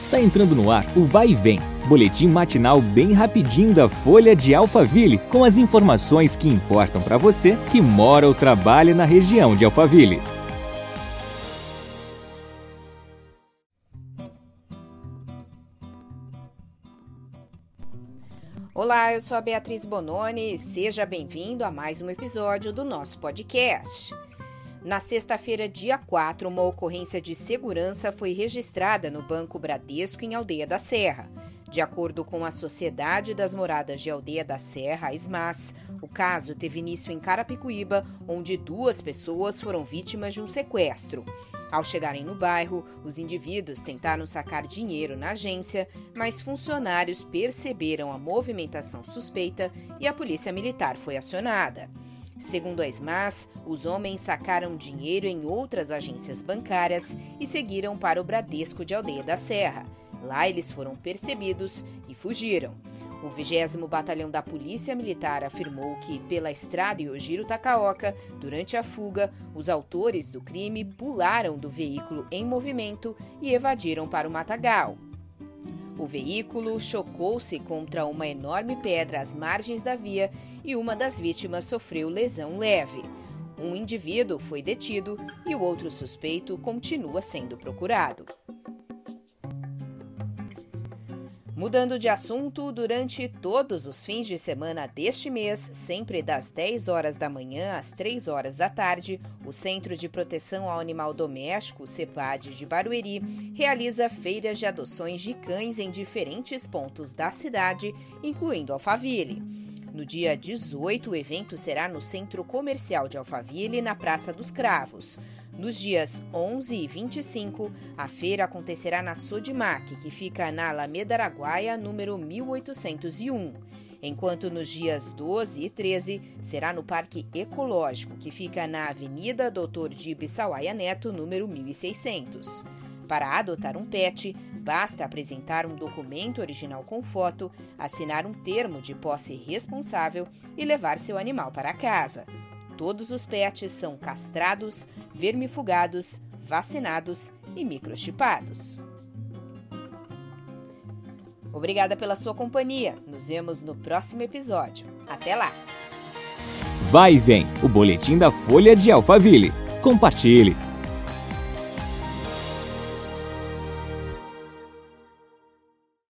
Está entrando no ar o Vai e Vem, boletim matinal bem rapidinho da Folha de Alphaville, com as informações que importam para você que mora ou trabalha na região de Alphaville. Olá, eu sou a Beatriz Bononi e seja bem-vindo a mais um episódio do nosso podcast. Na sexta-feira, dia 4, uma ocorrência de segurança foi registrada no Banco Bradesco em Aldeia da Serra. De acordo com a Sociedade das Moradas de Aldeia da Serra, a SMAS, o caso teve início em Carapicuíba, onde duas pessoas foram vítimas de um sequestro. Ao chegarem no bairro, os indivíduos tentaram sacar dinheiro na agência, mas funcionários perceberam a movimentação suspeita e a polícia militar foi acionada. Segundo a SMAS, os homens sacaram dinheiro em outras agências bancárias e seguiram para o Bradesco de Aldeia da Serra. Lá eles foram percebidos e fugiram. O 20 Batalhão da Polícia Militar afirmou que, pela estrada Yojiro Takaoka, durante a fuga, os autores do crime pularam do veículo em movimento e evadiram para o matagal. O veículo chocou-se contra uma enorme pedra às margens da via e uma das vítimas sofreu lesão leve. Um indivíduo foi detido e o outro suspeito continua sendo procurado. Mudando de assunto, durante todos os fins de semana deste mês, sempre das 10 horas da manhã às 3 horas da tarde, o Centro de Proteção ao Animal Doméstico, CEPAD de Barueri, realiza feiras de adoções de cães em diferentes pontos da cidade, incluindo Alphaville. No dia 18, o evento será no Centro Comercial de Alphaville, na Praça dos Cravos. Nos dias 11 e 25, a feira acontecerá na Sodimac, que fica na Alameda Araguaia, número 1801. Enquanto nos dias 12 e 13 será no Parque Ecológico, que fica na Avenida Doutor Dibe Sawaia Neto, número 1600. Para adotar um pet, basta apresentar um documento original com foto, assinar um termo de posse responsável e levar seu animal para casa. Todos os pets são castrados, vermifugados, vacinados e microchipados. Obrigada pela sua companhia. Nos vemos no próximo episódio. Até lá! Vai vem o boletim da Folha de Alphaville. Compartilhe!